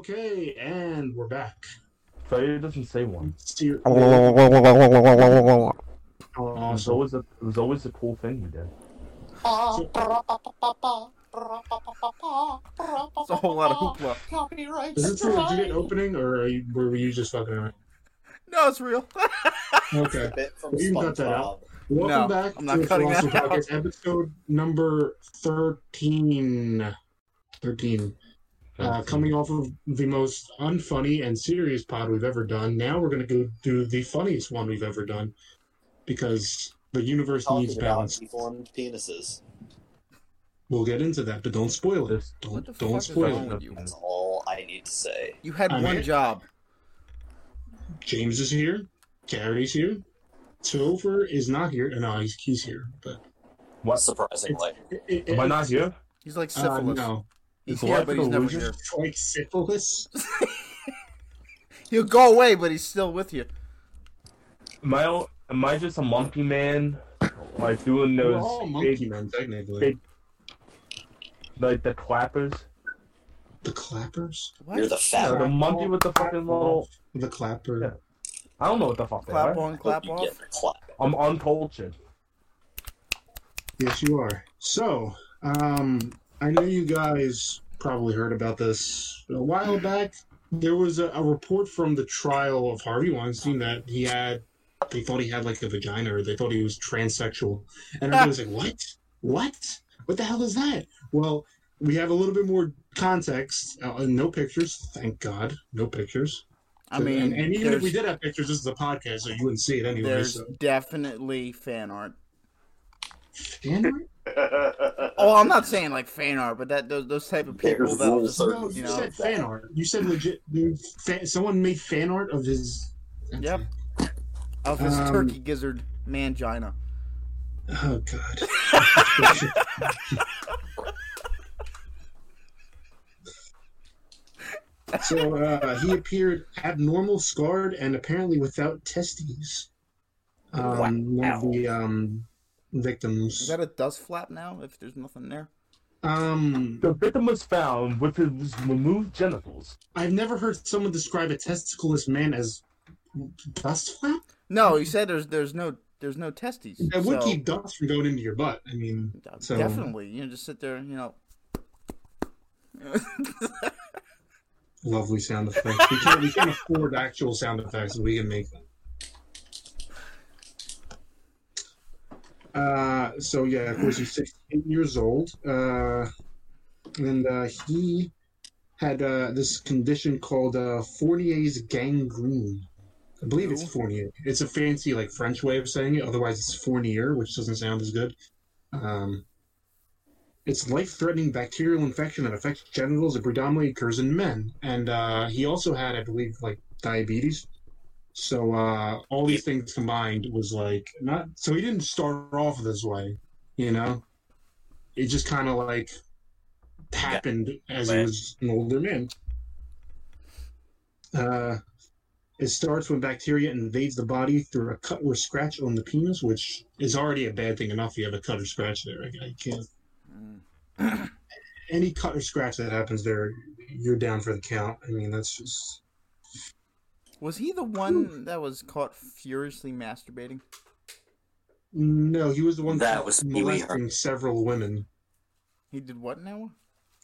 Okay, and we're back. Failure doesn't say one. Ser- It Oh, was so always a, it was always a cool thing you did. It's a whole lot of hoopla. is this a legit opening, or are you, were you just fucking around? No, it's real. Okay. Bit from You can cut that out. SpongeBob. Welcome No, back I'm not to the cutting that Philasophy out. Podcast, episode number 13. 13. Uh, coming off of the most unfunny and serious pod we've ever done. Now we're going to go do the funniest one we've ever done because the universe needs Talking about balance. deformed penises. We'll get into that, but don't spoil it. Don't, don't spoil it. That's all I need to say. You had I'm one here. job. James is here. Gary's here. Topher is not here. No, he's, he's here. But What? Surprisingly. it, it, Am I not here? He's like Uh, syphilis. no. He's Is here, but he's never here. Like syphilis. He'll go away, but he's still with you. Am I, am I just a monkey man? Like doing We're those all monkey big, men, technically. big- like the clappers? The clappers? What? You're the fat Yeah, the monkey with the fucking little. The clapper. Yeah. I don't know what the fuck they clap are. on, clap off. clap. I'm uncultured. Yes, you are. So, um, I know you guys probably heard about this a while back. There was a, a report from the trial of Harvey Weinstein that he had, they thought he had like a vagina or they thought he was transsexual. And everybody was like, what? What? What the hell is that? Well, we have a little bit more context. Uh, no pictures, thank God. No pictures. I mean, and, and even if we did have pictures, this is a podcast, so you wouldn't see it anyway. there's So. definitely fan art. Fan art? Oh, I'm not saying like fan art, but that those, those type of people that rules just, No, you you know, said fan art. You said legit. dude, Fan, someone made fan art of his. Yep. of his Um, turkey gizzard mangina. Oh God. so uh, he appeared abnormal, scarred, and apparently without testes. Um, One of the um, Is victims. that a dust flap now? If there's nothing there. Um, The victim was found with his removed genitals. I've never heard someone describe a testicleless man as dust flap. No, he said there's there's no there's no testes. That would so- keep dust from going into your butt. I mean, so Definitely, you know, just sit there, you know. lovely sound effects. We can't we can't afford actual sound effects, so we can make them. Uh, so yeah, of course he's 68 years old, uh, and uh, he had uh, this condition called uh, Fournier's gangrene. I believe it's. Fournier. It's a fancy like French way of saying it. Otherwise, it's Fournier, which doesn't sound as good. Um, it's life-threatening bacterial infection that affects genitals. It predominantly occurs in men, and uh, he also had, I believe, like diabetes. So uh, all these things combined was like not. So he didn't start off this way, you know. It just kind of like happened as he was an older man. Uh, it starts when bacteria invades the body through a cut or scratch on the penis, which is already a bad thing enough. You have a cut or scratch there. I, I can't. Mm. Any cut or scratch that happens there, you're down for the count. I mean, that's just. Was he the one that was caught furiously masturbating? No, he was the one That was Pee Wee molesting several women. He did what now?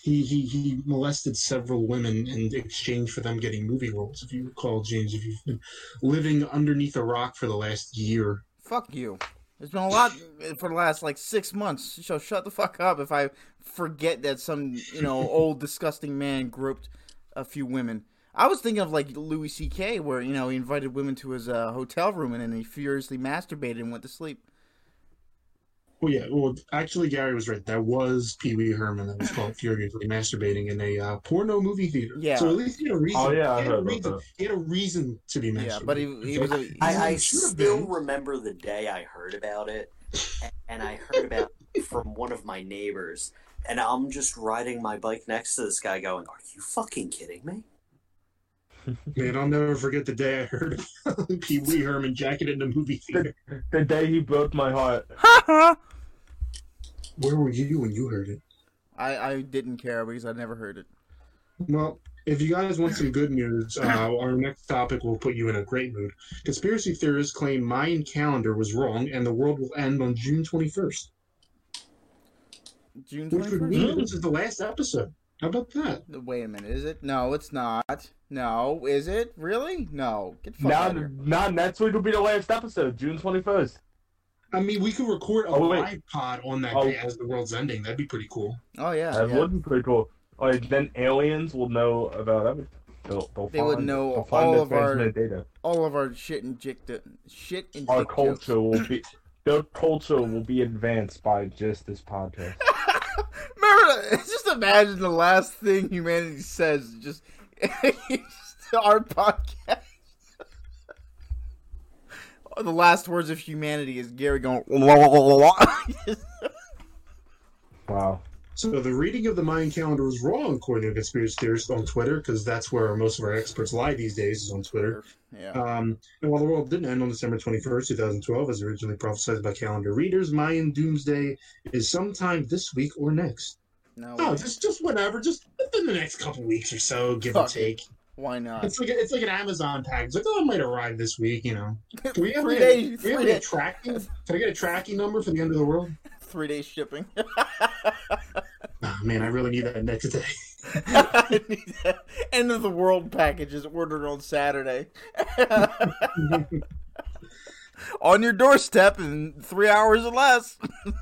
He, he he molested several women in exchange for them getting movie roles. If you recall, James, if you've been living underneath a rock for the last year, Fuck you. There's been a lot for the last like six months. So shut the fuck up if I forget that some you know old disgusting man groped a few women. I was thinking of like Louis C.K. where you know he invited women to his uh, hotel room and then he furiously masturbated and went to sleep. Well, yeah. Well, actually, Gary was right. That was Pee Wee Herman. That was called furiously masturbating in a uh, porno movie theater. Yeah. So at least he had a reason. Oh, yeah, I he had, a reason. he had a reason to be masturbating. Yeah, but he, he was a, I, I Should have still been. remember the day I heard about it, and I heard about it from one of my neighbors. And I'm just riding my bike next to this guy, going, "Are you fucking kidding me?" Man, I'll never forget the day I heard Pee Wee Herman jacking in the movie theater. The day he broke my heart. Where were you when you heard it? I I didn't care because I never heard it. Well, if you guys want some good news, uh, our next topic will put you in a great mood. Conspiracy theorists claim Mayan calendar was wrong and the world will end on June 21st. June Which would 21st? mean this is the last episode. How about that? Wait a minute, is it? No, it's not. No, is it? Really? No. Get the fuck Now, out of here. now next week will be the last episode, June twenty first. I mean, we could record a Oh, wait. live pod on that Oh. day as the world's ending. That'd be pretty cool. Oh yeah. That yeah. would be pretty cool. Like then aliens will know about everything. They'll, they'll They would know all of our- transmitted data. All of our shit injected shit inject Our jokes. culture will be their culture will be advanced by just this podcast. Remember, just imagine the last thing humanity says. Just, just our podcast. the last words of humanity is Gary going. Wow. So the reading of the Mayan calendar was wrong, according to conspiracy theorists on Twitter, because that's where most of our experts lie these days, is on Twitter. yeah. Um, and while the world didn't end on December 21st, 2012, as originally prophesied by calendar readers, Mayan doomsday is sometime this week or next. No. Oh, way. just just whenever, just within the next couple weeks or so, give or Fuck it. take. Why not? It's like it's like an Amazon package. Like, oh, it might arrive this week. You know, can we have Three like, days. can we have a tracking? Can I get a tracking number for the end of the world? Three days shipping. Oh, man, I really need that next day. I need that. End of the world package is ordered on Saturday. on your doorstep in three hours or less.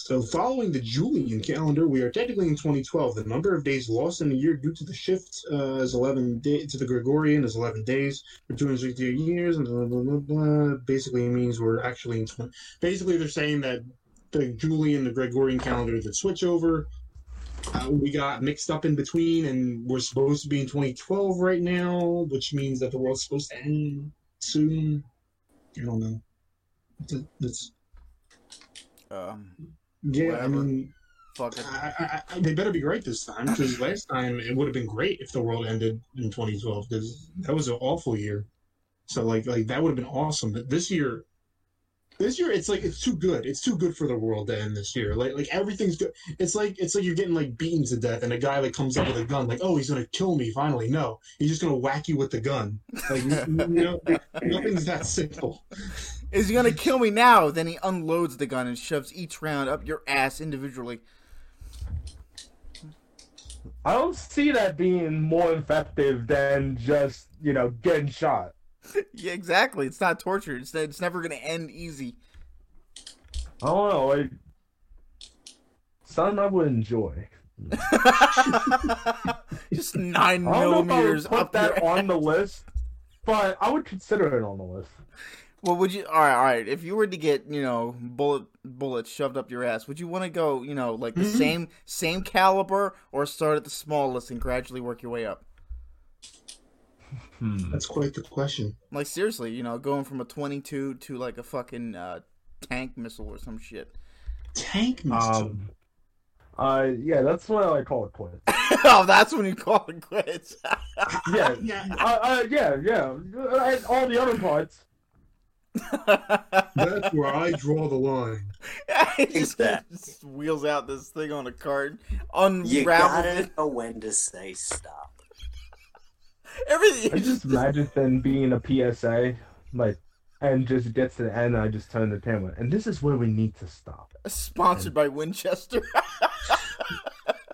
So, following the Julian calendar, we are technically in 2012. The number of days lost in a year due to the shift uh, is 11 day- to the Gregorian is 11 days for 268 years, and blah, blah, blah, blah. basically means we're actually in 20. Basically, they're saying that the Julian, the Gregorian calendar, the switch over, uh, we got mixed up in between, and we're supposed to be in 2012 right now, which means that the world's supposed to end soon. I don't know. It's, Um, yeah, I mean. fuck it. I, I, I, they better be right this time because last time it would have been great if the world ended in 2012 because that was an awful year. So like like that would have been awesome. But this year, this year it's like it's too good. It's too good for the world to end this year. Like like everything's good. It's like it's like you're getting like beaten to death, and a guy like comes up with a gun, like oh he's gonna kill me finally. No, he's just gonna whack you with the gun. Like you know, nothing's that simple. Is he gonna kill me now? Then he unloads the gun and shoves each round up your ass individually. I don't see that being more effective than just, you know, getting shot. Yeah, exactly. It's not torture. It's it's never gonna end easy. I don't know, like something I would enjoy. Just nine I don't know if I millimeters put up that on the list, but I would consider it on the list. Well, would you? All right, all right. If you were to get, you know, bullet bullets shoved up your ass, would you want to go, you know, like the Mhm. same same caliber, or start at the smallest and gradually work your way up? Hmm. That's quite the question. Like seriously, you know, going from a twenty-two to like a fucking uh, tank missile or some shit. Tank missile. Um, uh, yeah, that's what I call it quits. oh, that's when you call it quits. Yeah, yeah, uh, uh, yeah, yeah. And all the other parts. that's where I draw the line. He just, Exactly. just wheels out this thing on a cart, You unravels gotta it. know when to say stop. Everything. I just imagine then being a PSA, like, and just gets to the end, and I just turn the camera, and this is where we need to stop. Sponsored by Winchester.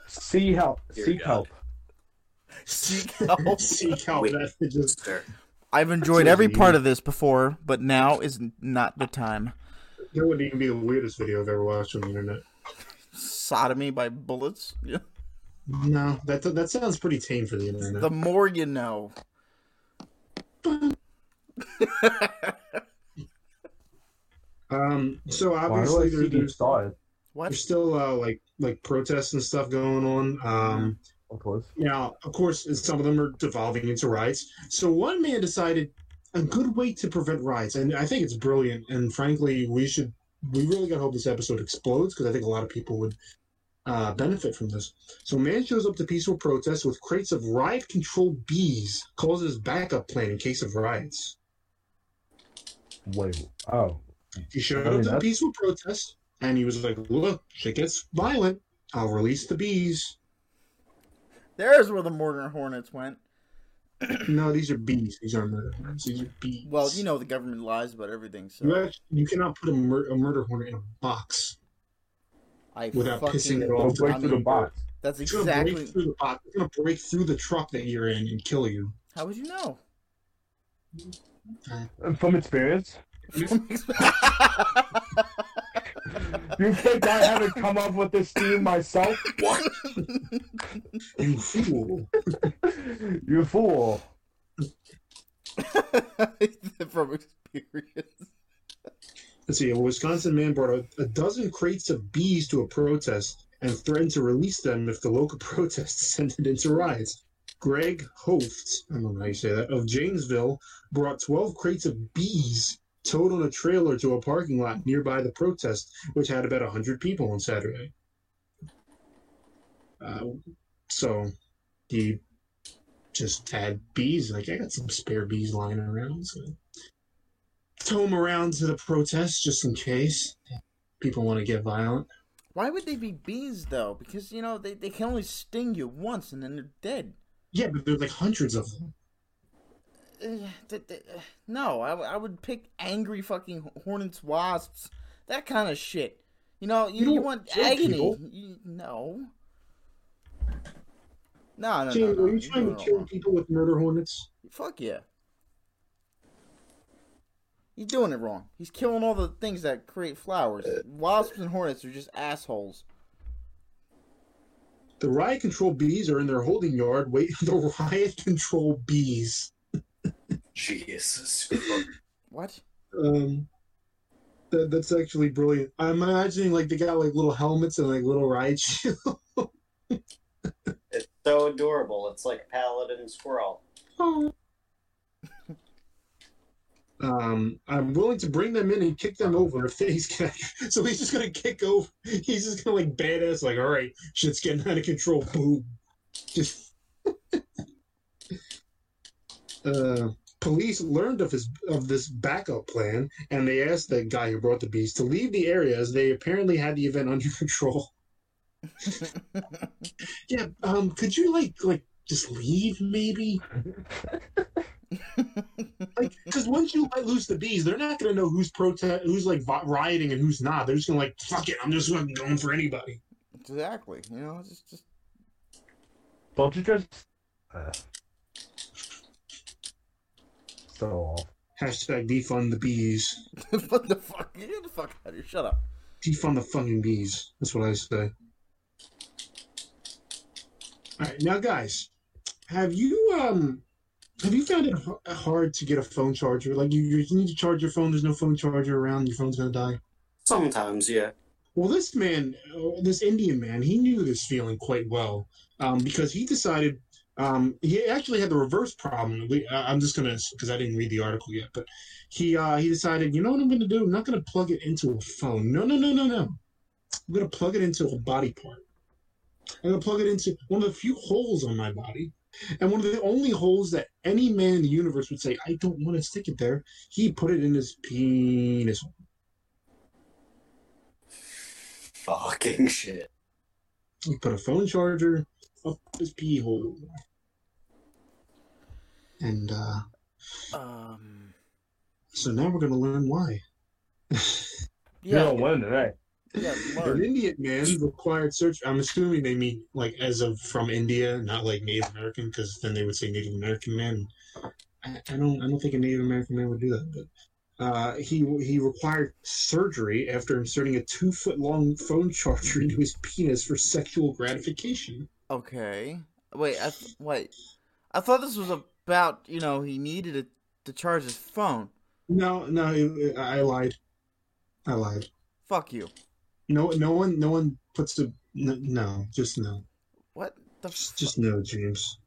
See help, Dear seek God. help. Seek help. Seek help. Wait. That's just I've enjoyed every part of this before, but now is not the time. that wouldn't even be the weirdest video I've ever watched on the internet. Sodomy by bullets. Yeah. No, that that sounds pretty tame for the internet. The more you know. Um, so Why do I obviously there, there's there's still uh, like like protests and stuff going on. Um, Of course. now, of course, some of them are devolving into riots. So one man decided a good way to prevent riots, and I think it's brilliant. And frankly, we should we really got to hope this episode explodes because I think a lot of people would uh, benefit from this. So, man shows up to peaceful protests with crates of riot control bees, causes backup plan in case of riots. Wait. Oh. He showed I mean, up to that's- peaceful protest, and he was like, "Look, shit gets violent. I'll release the bees." There's where the murder hornets went. No, these are bees. These aren't murder hornets. These are bees. Well, you know the government lies about everything, so You, actually, you cannot put a, mur- a murder hornet in a box. I without fucking. pissing it Don't off. break I through the mean, box. That's It's gonna exactly. break through the box. It's gonna break through the truck that you're in and kill you. How would you know? Uh, and From experience, you think I haven't come up with this theme myself? What? You fool! You fool. From experience. Let's see. A Wisconsin man brought a, a dozen crates of bees to a protest and threatened to release them if the local protests ended into riots. Greg Hoft, I don't know how you say that, of Janesville, brought 12 crates of bees towed on a trailer to a parking lot nearby the protest, which had about 100 people on Saturday. Uh, so he just had bees. Like, I got some spare bees lying around. So tow them around to the protest just in case people want to get violent. Why would they be bees though? Because you know they, they can only sting you once and then they're dead. Yeah, but there's like hundreds of them. Uh, th- th- no, I, w- I would pick angry fucking hornets, wasps, that kind of shit. You know, you, You you, want agony. You, no. No, no, no, no. are you trying to kill wrong. people with murder hornets? Fuck yeah. He's doing it wrong. He's killing all the things that create flowers. Wasps and hornets are just assholes. The riot control bees are in their holding yard. Wait, the riot control bees. Jesus. What? Um, that, that's actually brilliant. I'm imagining like they got like little helmets and like little riot shields. It's so adorable. It's like paladin squirrel. Um, I'm willing to bring them in and kick them over if he's gonna. So he's just gonna kick over. He's just gonna like badass, like, all right, shit's getting out of control. Boom. Just. uh, police learned of his of this backup plan, and they asked the guy who brought the bees to leave the area as they apparently had the event under control. Yeah. Um. Could you like like just leave maybe? Like because once you let loose the bees, they're not gonna know who's protest, who's like rioting and who's not. They're just gonna like fuck it. I'm just gonna going for anybody. Exactly. You know, it's just, just Don't you just. Uh, so off. Hashtag defund the bees. what the fuck? Get the fuck out of here. Shut up. Defund the fucking bees. That's what I say. All right, now guys, have you um have you found it hard to get a phone charger? Like you, you need to charge your phone. There's no phone charger around. Your phone's gonna die. Sometimes, yeah. Well, this man, uh, this Indian man, he knew this feeling quite well um, because he decided um, he actually had the reverse problem. We, I'm just gonna because I didn't read the article yet, but he uh, he decided, you know what I'm gonna do? I'm not gonna plug it into a phone. No, no, no, no, no. I'm gonna plug it into a body part. I'm gonna plug it into one of the few holes on my body, and one of the only holes that any man in the universe would say, I don't want to stick it there. He put it in his penis. Fucking shit. He put a phone charger up his pee hole. And uh, Um. so now we're gonna learn why. You Yeah. don't win today. Yeah. An Indian man required search. I'm assuming they mean like as of from India, not like Native American, because then they would say Native American man. I, I don't. I don't think a Native American man would do that. But uh, he he required surgery after inserting a two foot long phone charger into his penis for sexual gratification. Okay. Wait. I th- wait. I thought this was about you know he needed it to charge his phone. No, no, I I lied. I lied. Fuck you. No, no one, no one puts the no, no just no, What the? just, just no, James.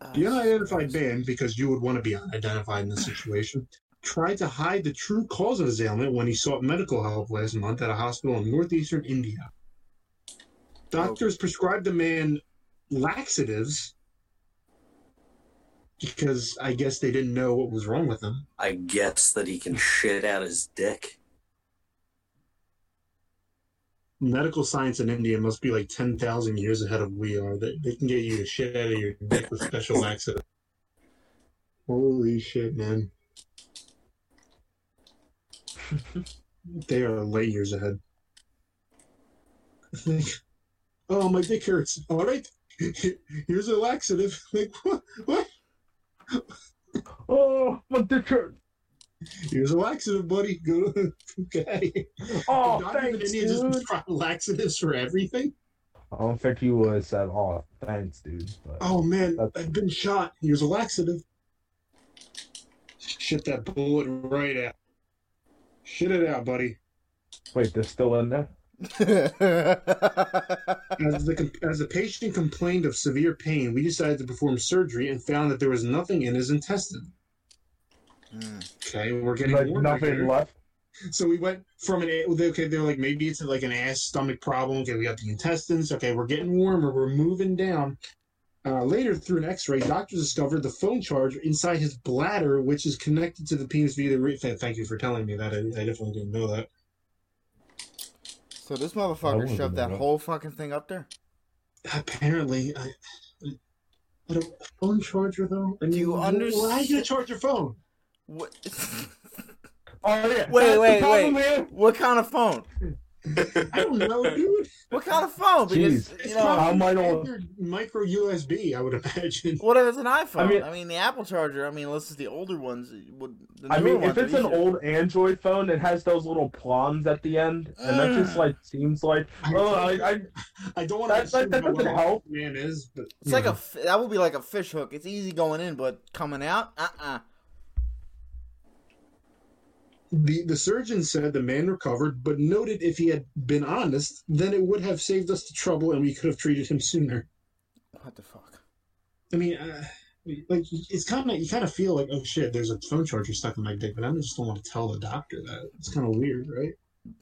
fu- The uh, unidentified man, because you would want to be unidentified in this situation, tried to hide the true cause of his ailment when he sought medical help last month at a hospital in northeastern India. Doctors prescribed the man laxatives because I guess they didn't know what was wrong with him. I guess that he can shit out his dick. Medical science in India must be like ten thousand years ahead of we are. They, they can get you the shit out of your dick with special laxative. Holy shit, man! they are light years ahead. Oh, my dick hurts. All right, here's a laxative. Like what? What? Oh, my dick hurt. Here's a laxative, buddy. Go okay. Oh, Not even thanks, any of dude. just try laxatives for everything. I don't think he would have said, "Oh, thanks, dude." But Oh man, That's- I've been shot. Here's a laxative. Shit that bullet right out. Shit it out, buddy. wait, they're still in there. As the as the patient complained of severe pain, we decided to perform surgery and found that there was nothing in his intestine. Mm. Okay, we're getting Like warmer nothing here. left. So we went from an okay. They're like maybe it's like an ass stomach problem. Okay, we got the intestines. Okay, we're getting warmer. We're moving down. Uh, later, through an X-ray, doctors discovered the phone charger inside his bladder, which is connected to the penis via the. Re- thank you for telling me that. I, I definitely didn't know that. so this motherfucker shoved that that. whole fucking thing up there. Apparently, I. But a phone charger though. I mean, you wh- Why are you gonna charge your phone? What? Oh yeah. Wait, wait, problem wait. here. what kind of phone? I don't know, dude. What kind of phone? Because Jeez. It's you know, How probably might all- micro USB, I would imagine. what if it's an iPhone? I mean, I mean- the Apple charger. I mean, unless it's the older ones. Would, the I newer mean, if ones are it's an easier. old Android phone, it has those little plums at the end, and that just Mm. like seems like. Oh, I, I, I don't want to That- that- assume that how doesn't well help. man is, but It's like a that would be like a fish hook. It's easy going in, but coming out, uh, uh The the surgeon said the man recovered, but noted if he had been honest, then it would have saved us the trouble and we could have treated him sooner. What the fuck? I mean, uh, like it's kind of you kind of feel like oh shit, there's a phone charger stuck in my dick, but I just don't want to tell the doctor that. It's kind of weird, right?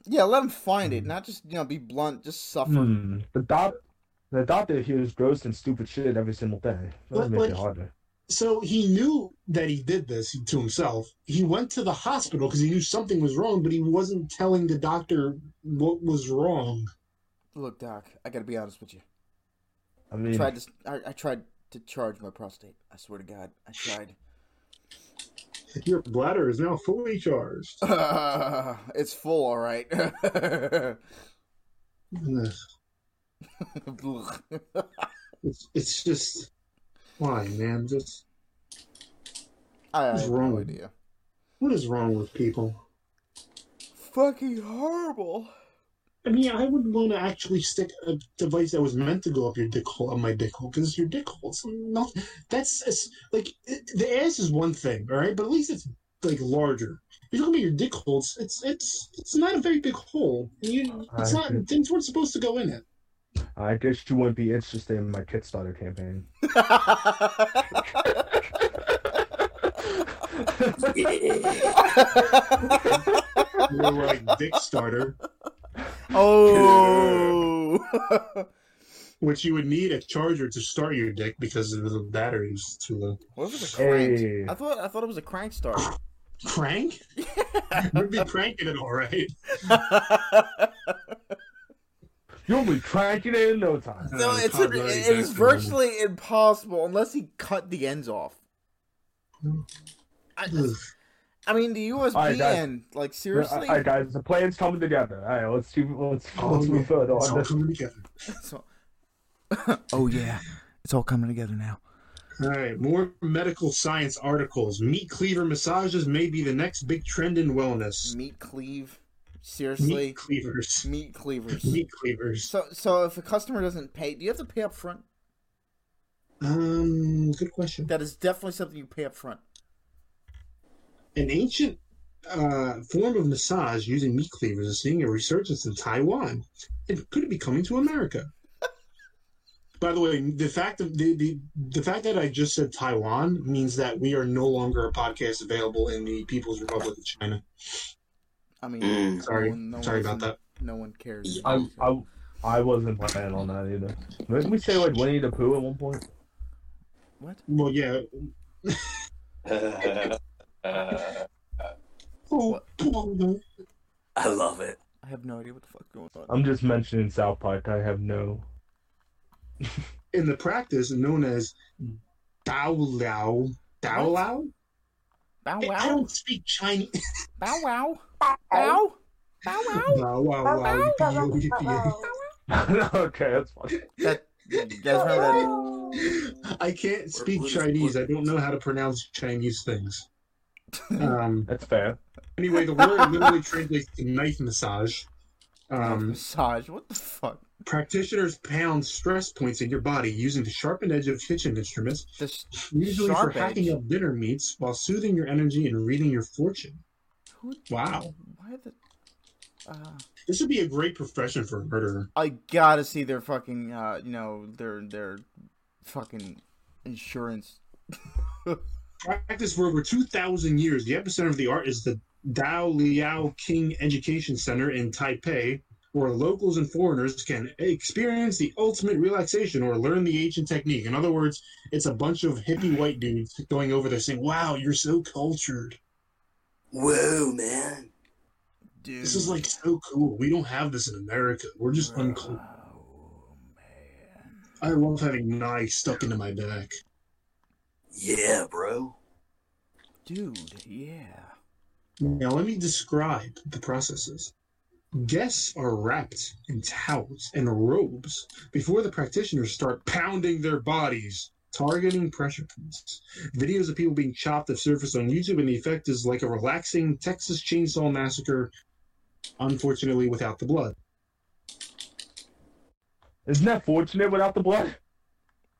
Yeah, let him find Hmm. it, not just you know be blunt, just suffer. hmm, the doc, the doctor hears gross and stupid shit every single day. That makes like- it harder. So he knew that he did this to himself. He went to the hospital because he knew something was wrong, but he wasn't telling the doctor what was wrong. Look, doc, I gotta be honest with you. I I mean, tried to, I, I tried to charge my prostate. I swear to God, I tried. Your bladder is now fully charged. it's full, all right. It's, it's just why, man? Just I What's have wrong no with idea. what is wrong with people? Fucking horrible. I mean, I would want to actually stick a device that was meant to go up your dick hole, on my dick hole, because it's your dick hole. It's not. That's it's, like it, the ass is one thing, all right, but at least it's like larger. If you look at your dick holes, it's it's it's, it's not a very big hole. You, it's I not. agree. Things weren't supposed to go in it. I guess you wouldn't be interested in my Kickstarter campaign. More like dick starter, oh. which you would need a charger to start your dick because the battery is too low. what if it's a crank? Hey. I thought I thought it was a crank start. Crank? You'd be cranking it all right. You'll be cranking it in no time. No, Uh, it's Todd's it already is back virtually impossible unless he cut the ends off. I, I mean, the USB Alright, guys. end, like seriously. All right, guys, the plan's coming together. All right, let's do, let's, Oh, let's yeah. move further It's on all coming together. So- oh yeah, it's all coming together now. All right, more medical science articles. Meat cleaver massages may be the next big trend in wellness. Meat cleave, seriously, Meat cleavers. meat cleavers. Meat cleavers. So, so if a customer doesn't pay, do you have to pay up front? Um, good question. That is definitely something you pay up front. An ancient uh, form of massage using meat cleavers is seeing a resurgence in Taiwan. And could it be coming to America? By the way, the fact of the, the the fact that I just said Taiwan means that we are no longer a podcast available in the People's Republic of China. I mean, Mm. Sorry, no one, no sorry about that. No one cares. I, I, I wasn't planning on that either. Didn't we say like Winnie the Pooh at one point? What? Well, yeah. Oh, What? oh, I love it. I have no idea what the fuck going on. I'm just mentioning South Park. I have no. In the practice known as Dao Lao. Dao Lao? Bow I don't speak Chinese. Bow wow. Bow. Bow wow. Wow, wow, wow. yippee, yippee, yippee. okay, that's fine. That, you guys remember that? I can't speak Chinese. I don't know how to pronounce Chinese things. Um, That's fair. anyway, the word literally translates to knife massage. Um, Massage. What the fuck? practitioners pound stress points in your body using the sharpened edge of kitchen instruments, This usually for Sharp hacking up dinner meats while soothing your energy and reading your fortune. who? Wow. Why the? Uh, This would be a great profession for a murderer. I gotta see their fucking. Uh, you know their their fucking insurance. Practiced for over 2,000 years, the epicenter of the art is the Dao Liao King Education Center in Taipei, where locals and foreigners can experience the ultimate relaxation or learn the ancient technique. In other words, it's a bunch of hippie white dudes going over there saying, Wow, you're so cultured. Whoa, man. Dude. This is like so cool. We don't have this in America. We're just uncultured. Oh man. I love having knives stuck into my back. Yeah, bro. Dude, yeah. Now, let me describe the processes. Guests are wrapped in towels and robes before the practitioners start pounding their bodies, targeting pressure points. Videos of people being chopped have surfaced on YouTube, and the effect is like a relaxing Texas Chainsaw Massacre, unfortunately, without the blood. Isn't that fortunate without the blood?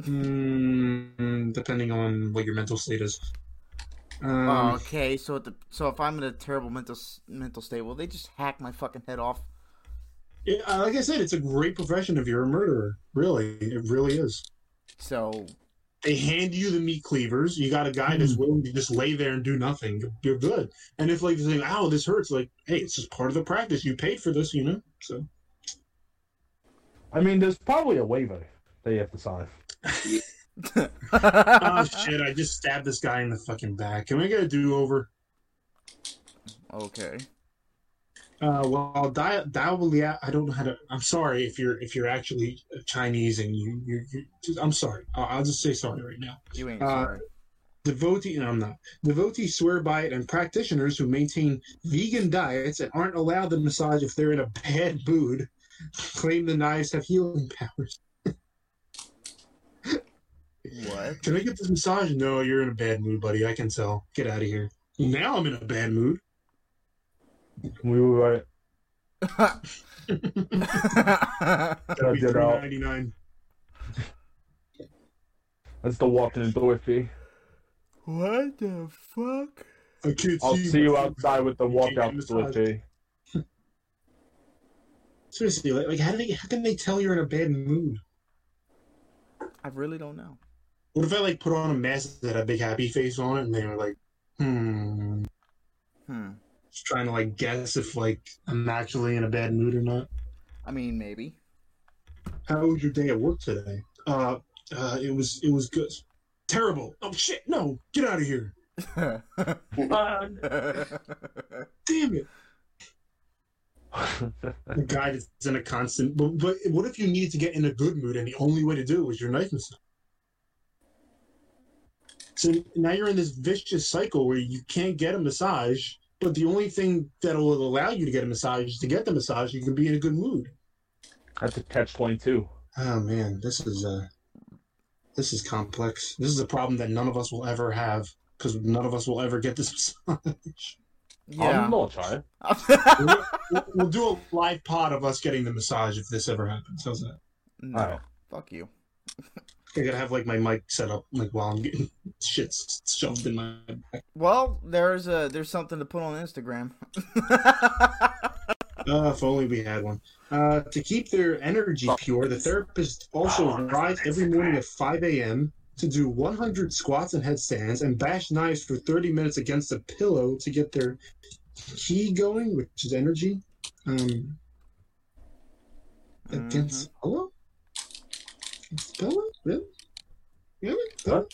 Mm, depending on what your mental state is. Um, Oh, okay, so the so if I'm in a terrible mental mental state, will they just hack my fucking head off? yeah, uh, like I said, it's a great profession if you're a murderer. Really, it really is. So they hand you the meat cleavers. You got a guy that's willing to just lay there and do nothing. You're- You're good. And if like they say, "Ow, this hurts," like, hey, it's just part of the practice. You paid for this, you know. So I mean, there's probably a waiver that you have to sign. oh shit! I just stabbed this guy in the fucking back. Can we get a do over? okay. Uh, well, Dao Liao, I don't know how to. I'm sorry if you're if you're actually Chinese and you you. you just, I'm sorry. I'll, I'll just say sorry right now. You ain't Uh, sorry. Devotee, no, I'm not. Devotees swear by it, and practitioners who maintain vegan diets and aren't allowed the massage if they're in a bad mood claim the knives have healing powers. What? Can I get this massage? No, you're in a bad mood, buddy. I can tell. Get out of here. Now I'm in a bad mood. We were That'd be Get out. That's the walking the door fee. what the fuck? I can't I'll see see you outside with the walk out Massage. door fee. Seriously, like, like how do they? How can they tell you're in a bad mood? I really don't know. What if I like put on a mask that had a big happy face on it, and they were like, hmm, Hmm. just trying to like guess if like I'm actually in a bad mood or not. I mean, maybe. How was your day at work today? Uh, uh, it was it was good. Terrible. Oh shit! No, get out of here. Damn it! The guy that's in a constant. But, but what if you need to get in a good mood, and the only way to do it was your knife massage? So now you're in this vicious cycle where you can't get a massage, but the only thing that will allow you to get a massage is to get the massage. You can be in a good mood. That's a catch twenty two. Oh man, this is a this is complex. This is a problem that none of us will ever have because none of us will ever get this massage. yeah. I'm gonna try it. we'll, we'll- we'll do a live pod of us getting the massage if this ever happens. How's that? no. Alright. Fuck you. I gotta have like my mic set up like while I'm getting shit shoved in my back. Well, there's a there's something to put on Instagram. Uh, if only we had one. Uh, to keep their energy pure, the therapist also rise every morning at 5 a.m. to do 100 squats and headstands and bash knives for 30 minutes against a pillow to get their key going, which is energy. Um, against pillow? Against pillow? Really? Really? What?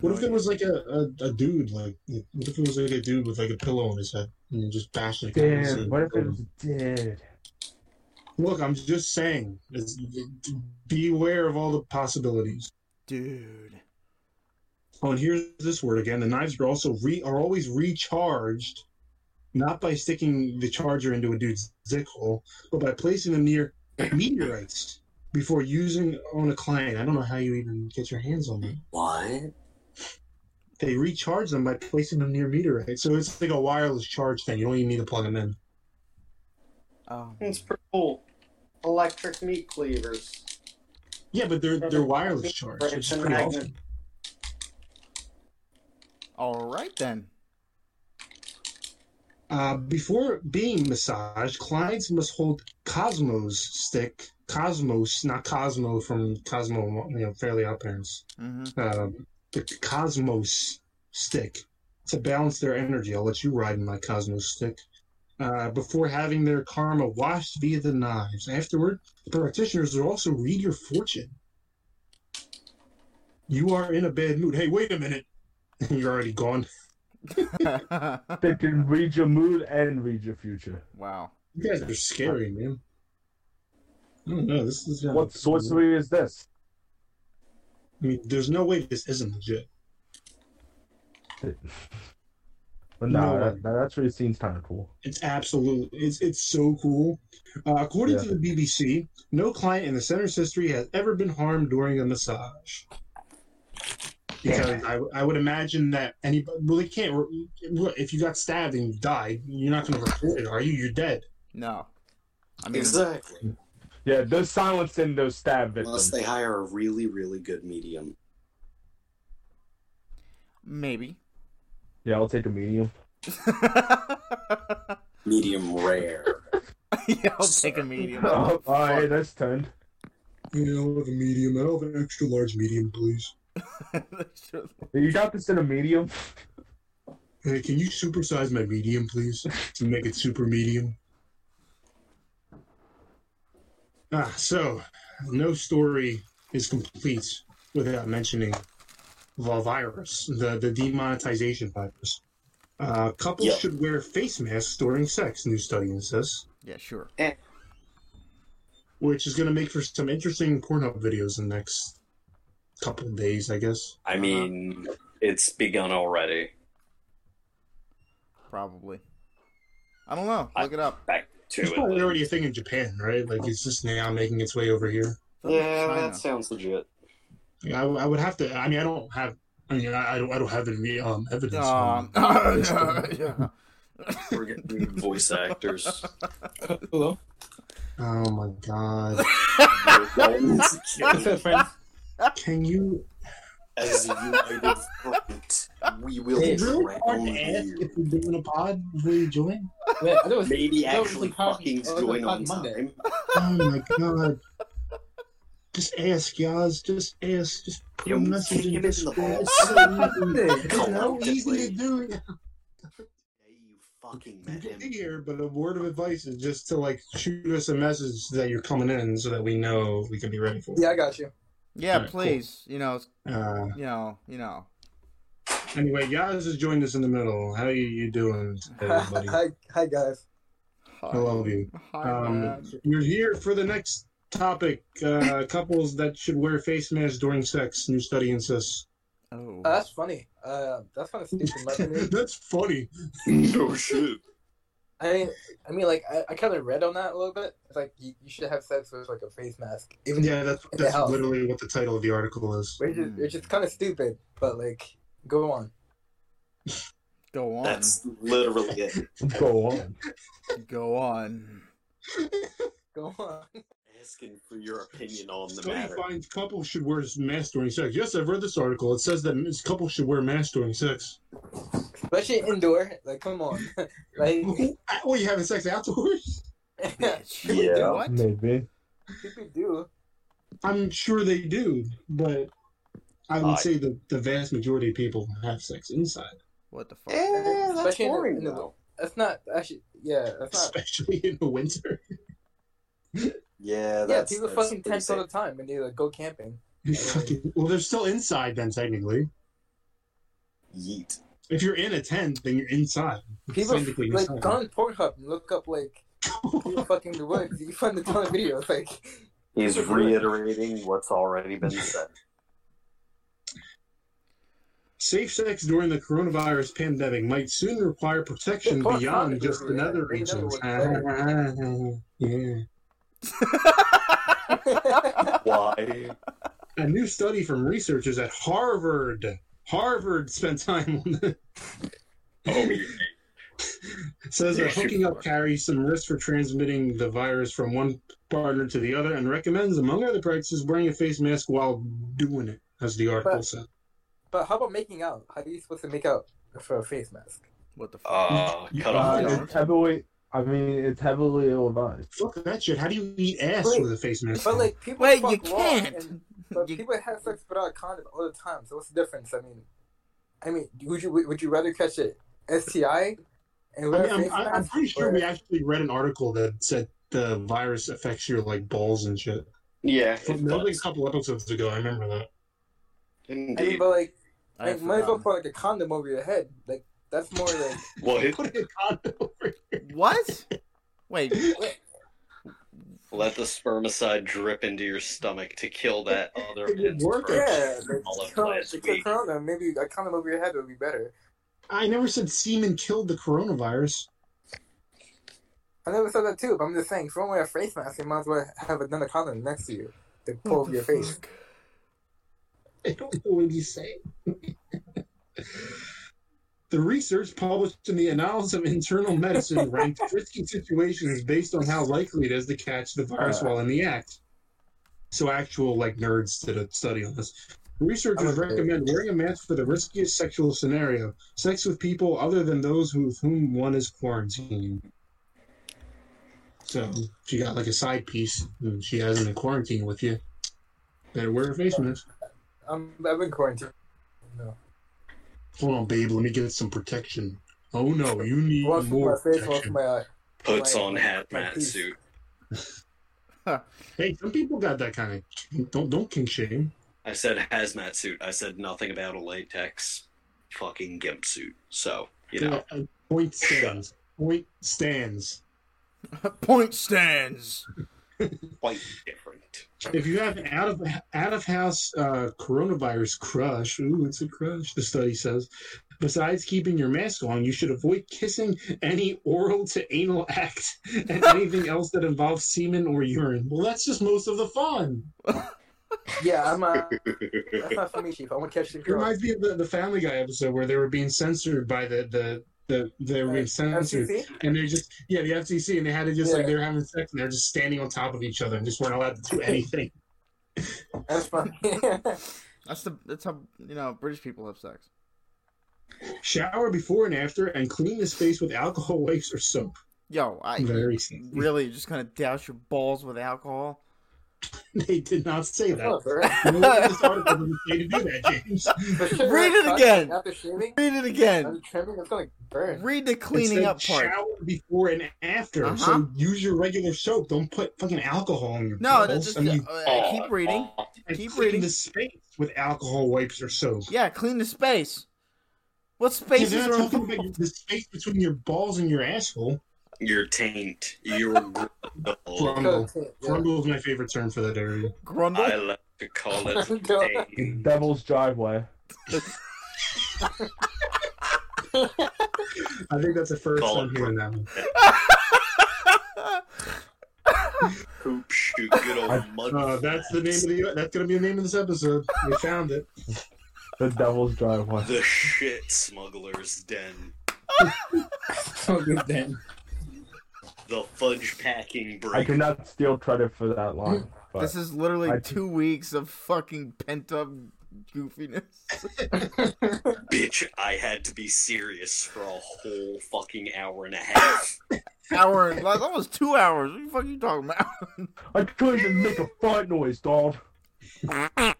What no if it was like a, a, a dude, like what if it was like a dude with like a pillow on his head and you just bash it? Damn, what if it was dead? Look, I'm just saying. It's, be aware of all the possibilities. dude? Oh, and here's this word again. The knives are also re are always recharged, not by sticking the charger into a dude's dick hole, but by placing them near meteorites before using on a client. I don't know how you even get your hands on them. What? They recharge them by placing them near meteorites, so it's like a wireless charge thing. You don't even need to plug them in. Oh. It's pretty cool. Electric meat cleavers. Yeah, but they're they're wireless charged, which is pretty Magnet. awesome. all right then. Uh, before being massaged, clients must hold Cosmos stick. Cosmos, not Cosmo from Cosmo, you know, Fairly Odd Parents. hmm Um, the Cosmos stick to balance their energy. I'll let you ride in my Cosmos stick. Uh, before having their karma washed via the knives. Afterward, the practitioners will also read your fortune. You are in a bad mood. Hey, wait a minute. You're already gone. They can read your mood and read your future. wow. You guys are scary, man. I don't know. This is uh, What sorcery is this? I mean, there's no way this isn't legit. But no, No. that, that actually seems kind of cool. It's absolutely it's it's so cool. Uh, according Yeah. to the BBC, no client in the center's history has ever been harmed during a massage. Because I, I would imagine that anybody well they can't if you got stabbed and you died you're not going to report it are you you're dead No. I mean, Exactly. Yeah, those silencing those stab victims. Unless they hire a really, really good medium. maybe. Yeah, I'll take a medium. Medium rare. yeah, I'll take a medium. Oh, all right, that's ten. Yeah, I'll have a medium I'll have an extra large medium please You got this in a medium? hey can you supersize my medium please to make it super medium ah so no story is complete without mentioning the virus the the demonetization virus uh, couples Yep. should wear face masks during sex new study insists yeah, sure. which is going to make for some interesting Pornhub videos in the next couple of days, I guess. I mean, it's begun already. Probably. I don't know. I- Look it up. Back to It's it. probably already a thing in Japan, right? Like it's just now making its way over here. Yeah, China. that sounds legit. Yeah, I, I would have to. I mean, I don't have. I mean, I, I don't. I don't have any um, evidence. Um, on- yeah. We're getting voice actors. Hello. oh my god! What's up, friends? Can you? As a united front, we will Hey, Is it drown you. if we're doing a pod will you join? Wait, I was, Maybe I thought actually fucking I thought it was join on pod Monday. time. Oh my god! Just ask, Yaz. Just ask. Just put Yeah, a message in in the Discord. balls. It's so easy. It's Come so on, easy to Diddley. do. Yeah, you fucking You met him. be here, but a word of advice is just to like shoot us a message that you're coming in, so that we know we can be ready for. it. Yeah, I got you. Yeah, Alright, cool. please. You know, Uh, you know, you know. anyway, Yaz has joined us in the middle. How are you doing, today, buddy? hi, hi, guys. I love you. Hi, um, you're here for the next topic: uh, couples that should wear face masks during sex. New study insists. Oh. Uh, that's funny. Uh, that's kind of stupid. but I mean, That's funny. No shit. I mean, I mean, like, I, I kind of read on that a little bit. It's like you, you should have sex with like a face mask, even Yeah, that's that's house. literally what the title of the article is. which is which is kind of stupid. But like, go on. Go on. That's literally it. Go on. Go on. Go on. Asking for your opinion on the Study matter. finds couples should wear masks during sex. Yes, I've read this article. It says that couples should wear masks during sex. Especially indoor. Like, come on. like, Oh, you having sex outdoors? Bitch. people Yeah. do. What? Maybe. People do. I'm sure they do, but I would Uh, say that the vast majority of people have sex inside, What the fuck? Eh, that's Especially in the- boring in the- though. That's not actually. Yeah, that's not. especially in the winter. Yeah, Yeah, people that's fucking pretty tent all the time and they like go camping. You fucking- well, they're still inside then, technically. Yeet. If you're in a tent, then you're inside. People Technically like inside. go on Pornhub and look up like people fucking the woods. You find the ton of videos like He's reiterating what's already been said. Safe sex during the coronavirus pandemic might soon require protection Hey, beyond just was another there. They reason. never yeah. Why? A new study from researchers at Harvard. Harvard spent time on the Oh, yeah. says that hooking up carries some risk for transmitting the virus from one partner to the other and recommends, among other practices, wearing a face mask while doing it, as the article But- said. But how about making out? How are you supposed to make out for a face mask? What the fuck? Uh, cut Uh, off. Yeah. it's heavily. I mean, it's heavily ill-advised. Fuck that shit. How do you eat ass Wait, with a face mask? But like people Wait, fuck you can't. and- but You- people have sex without a condom all the time. So what's the difference? I mean, I mean, would you would you rather catch a STI and I wear mean, a I'm, face I'm, mask? I'm pretty sure or- we actually read an article that said the virus affects your like balls and shit. Yeah, From, that was like a couple episodes ago. I remember that. I mean, but like, I like might as well put like a condom over your head. Like that's more like What? Putting a condom over here. What? Wait, Let the spermicide drip into your stomach to kill that other It would work. sperm. yeah, like, All of con- last to kill week. corona. Maybe a condom over your head would be better. I never said semen killed the coronavirus. I never said that too, but I'm just saying, if you don't wear a face mask, you might as well have another condom next to you to pull over your face. I don't know what you say. the research published in the Annals of Internal Medicine ranked risky situations based on how likely it is to catch the virus Uh. while in the act. So, actual like nerds did a study on this. Researchers recommend wearing a mask for the riskiest sexual scenario: sex with people other than those with whom one is quarantined. So, if you got like a side piece and she hasn't been quarantined with you, better wear a face mask. I'm, I've been quarantined. No. Hold on, babe. Let me get some protection. Oh no, you need One for more my face, one protection. my eye. Puts My- on my hazmat suit. Hey, some people got that kind of. Don't don't king shame. I said hazmat suit. I said nothing about a latex fucking gimp suit. So, you know. Yeah, uh, point stands. Point stands. point stands. quite different. If you have an out of out of house uh, coronavirus crush, ooh, it's a crush. The study says. Besides keeping your mask on, you should avoid kissing any oral to anal act and anything else that involves semen or urine. Well, that's just most of the fun. Yeah, I'm. Uh, that's not for me, Chief. I want to catch the It girl. reminds me of the, the Family Guy episode where they were being censored by the the the they were being censored, FCC? and they're just yeah the FCC, and they had to just like they were having sex, and they're just standing on top of each other and just weren't allowed to do anything. That's funny. That's the that's how you know British people have sex. Shower before and after, and clean the space with alcohol wipes or soap. Yo, I Very really just kind of douse your balls with alcohol. They did not say that. Oh, right. You? This article doesn't say to do that, James. Read it again. After shaving, Read it after again. trimming, it's gonna burn. Read the cleaning said up part. Shower before and after. Uh-huh. So use your regular soap. Don't put fucking alcohol in your No, balls. that's just, I mean, uh, keep reading. and keep clean reading. the space with alcohol wipes or soap. Yeah, clean the space. What Yeah, spaces they're talking about the space between your balls and your asshole. Your taint. Your grundle. Grundle. Is my favorite term for that area. I grundle? like to call it taint. Devil's driveway. I think that's the first Call I'm hearing that one. Poop shoot. Good old mud. Uh, that's the name of the. That's gonna be the name of this episode. We found it. The Devil's driveway. The shit smuggler's den. So good then. The fudge packing break. I break. cannot steal credit for that line. But This is literally I- two weeks of fucking pent up goofiness. Bitch, I had to be serious for a whole fucking hour and a half. Hour and like, almost two hours. What the fuck are you talking about? I couldn't even make a fart noise, dog. Ah,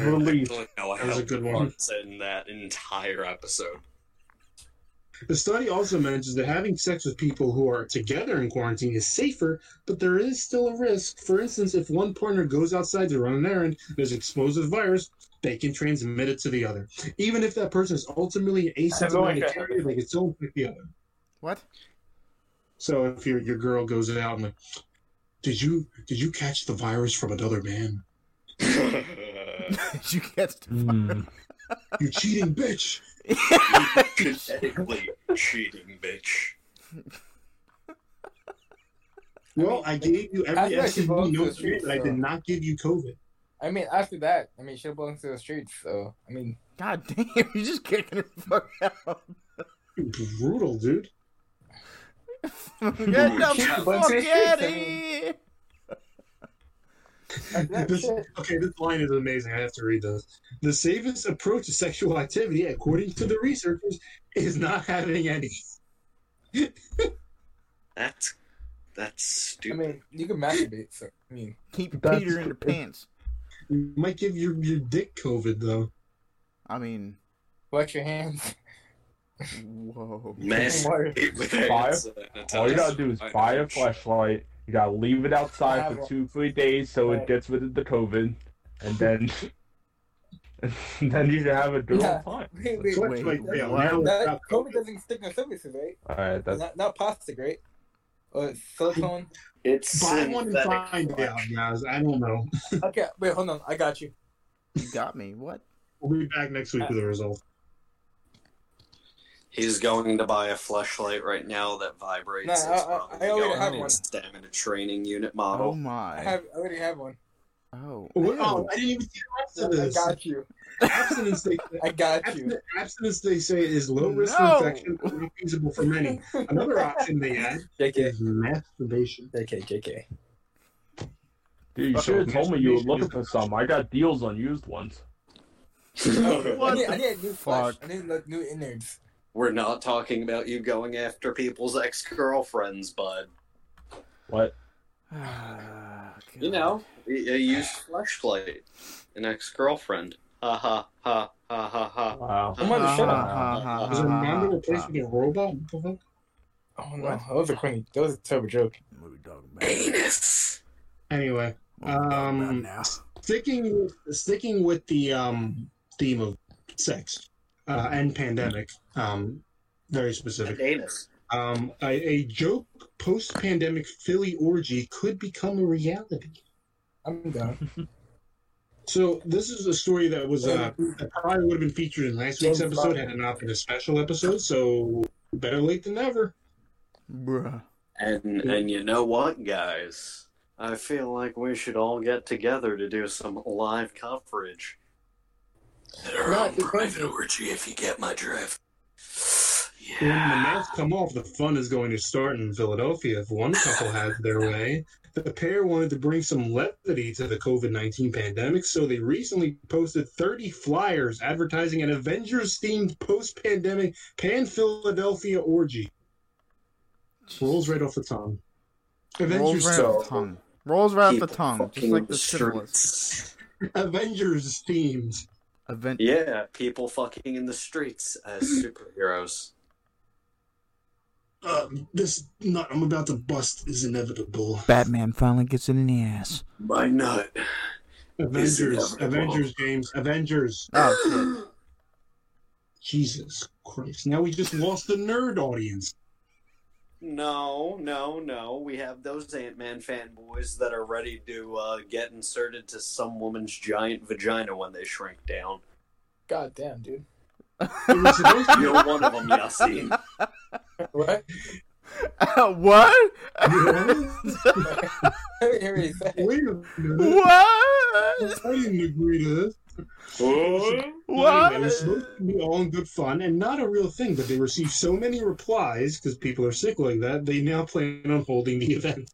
relief. I don't know That was a good the one. in that entire episode. The study also mentions that having sex with people who are together in quarantine is safer, but there is still a risk. For instance, if one partner goes outside to run an errand and is exposed to the virus, they can transmit it to the other. Even if that person is ultimately an asymptomatic Okay. carrier, they can still infect the other. What? So if your your girl goes out and like, did you did you catch the virus from another man? did you get Hmm. You cheating bitch! Genetically cheating, bitch. Well, I gave you I every feel like she belongs STD to no the but I did not give you COVID. I mean, after that, I mean, she belongs to the streets. So I mean, God damn, you're just kicking her the fuck out. Brutal, dude. Get the fuck belongs to the streets, out of here. After that This- okay, this line is amazing. I have to read this. The safest approach to sexual activity, according to the researchers, is not having any. That's that's stupid. I mean, you can masturbate. So I mean, Keep That's- Peter in the pants. You might give your, your dick COVID, though. I mean, wash your hands. whoa. Masturbate with Fire. All you gotta do is buy a flashlight. You gotta leave it outside for two, three days so Right. it gets rid of the COVID, and then and then you can have a good Yeah. time. Wait, wait, Flashlight wait, fail. what? Now That COVID doesn't stick on surfaces, right? All right, that's Not, not plastic, right? Or silicone. It's Buy one and find out, guys. I don't know. Okay, wait, hold on. I got you. You got me. What? We'll be back next week uh, with the result. He's going to buy a flashlight right now that vibrates. Nah, It's I- I- I already going have in one. Stamina training unit Oh model. I my. have. I already have one. Oh. Well, oh, I didn't even see the I rest of this. I got you. Abstinence, they, I got you. abstinence, abstinence, they say, is low risk No. for infection, but not feasible for many. Another option they add JK. is masturbation. JK. JK. dude. You should have told me you were looking for some. I got deals on used ones. I need, I need a new flesh. fuck? I need like, new innards. We're not talking about you going after people's ex-girlfriends, bud. What? You know, a a used flashlight, an ex-girlfriend. Ha ha ha ha ha ha. Wow. I'm on the shut up. Is a man replaced with a robot? What the fuck? Oh no, that was a corny. That was a terrible joke. What are we talking about? Anus. Anyway, What are we talking about Um, sticking with, sticking with the um, theme of sex uh, and pandemic, um, very specific. Anus. Um, a, a joke post-pandemic Philly orgy could become a reality. I'm done. So this is a story that was uh, that probably would have been featured in last week's episode had it not been a special episode. So better late than never. Bruh. And and you know what, guys? I feel like we should all get together to do some live coverage. Their No, own it's private crazy. orgy, if you get my drift. When the Yeah. masks come off, the fun is going to start in Philadelphia. If one couple had their way, the pair wanted to bring some levity to the COVID 19 pandemic, so they recently posted 30 flyers advertising an Avengers themed post pandemic Pan Philadelphia orgy. Rolls right off the tongue. Avengers, Rolls right off the tongue. Rolls right off the tongue. Just like the syphilis. streets. Avengers themed. Event. Yeah, people fucking in the streets as superheroes. Uh, this nut I'm about to bust is inevitable. Batman finally gets it in the ass. My nut. Avengers. Avengers, James, Avengers. Oh. Jesus Christ! Now we just lost the nerd audience. No, no, no. We have those Ant Man fanboys that are ready to uh, get inserted to some woman's giant vagina when they shrink down. God damn, dude. It was supposed to You're one of them, Yassine. What? what? I didn't hear what he. Wait a minute. what? I didn't agree to this. Oh, anyway, What? it was supposed to be all in good fun and not a real thing, but they received so many replies because people are sick like that. They now plan on holding the event.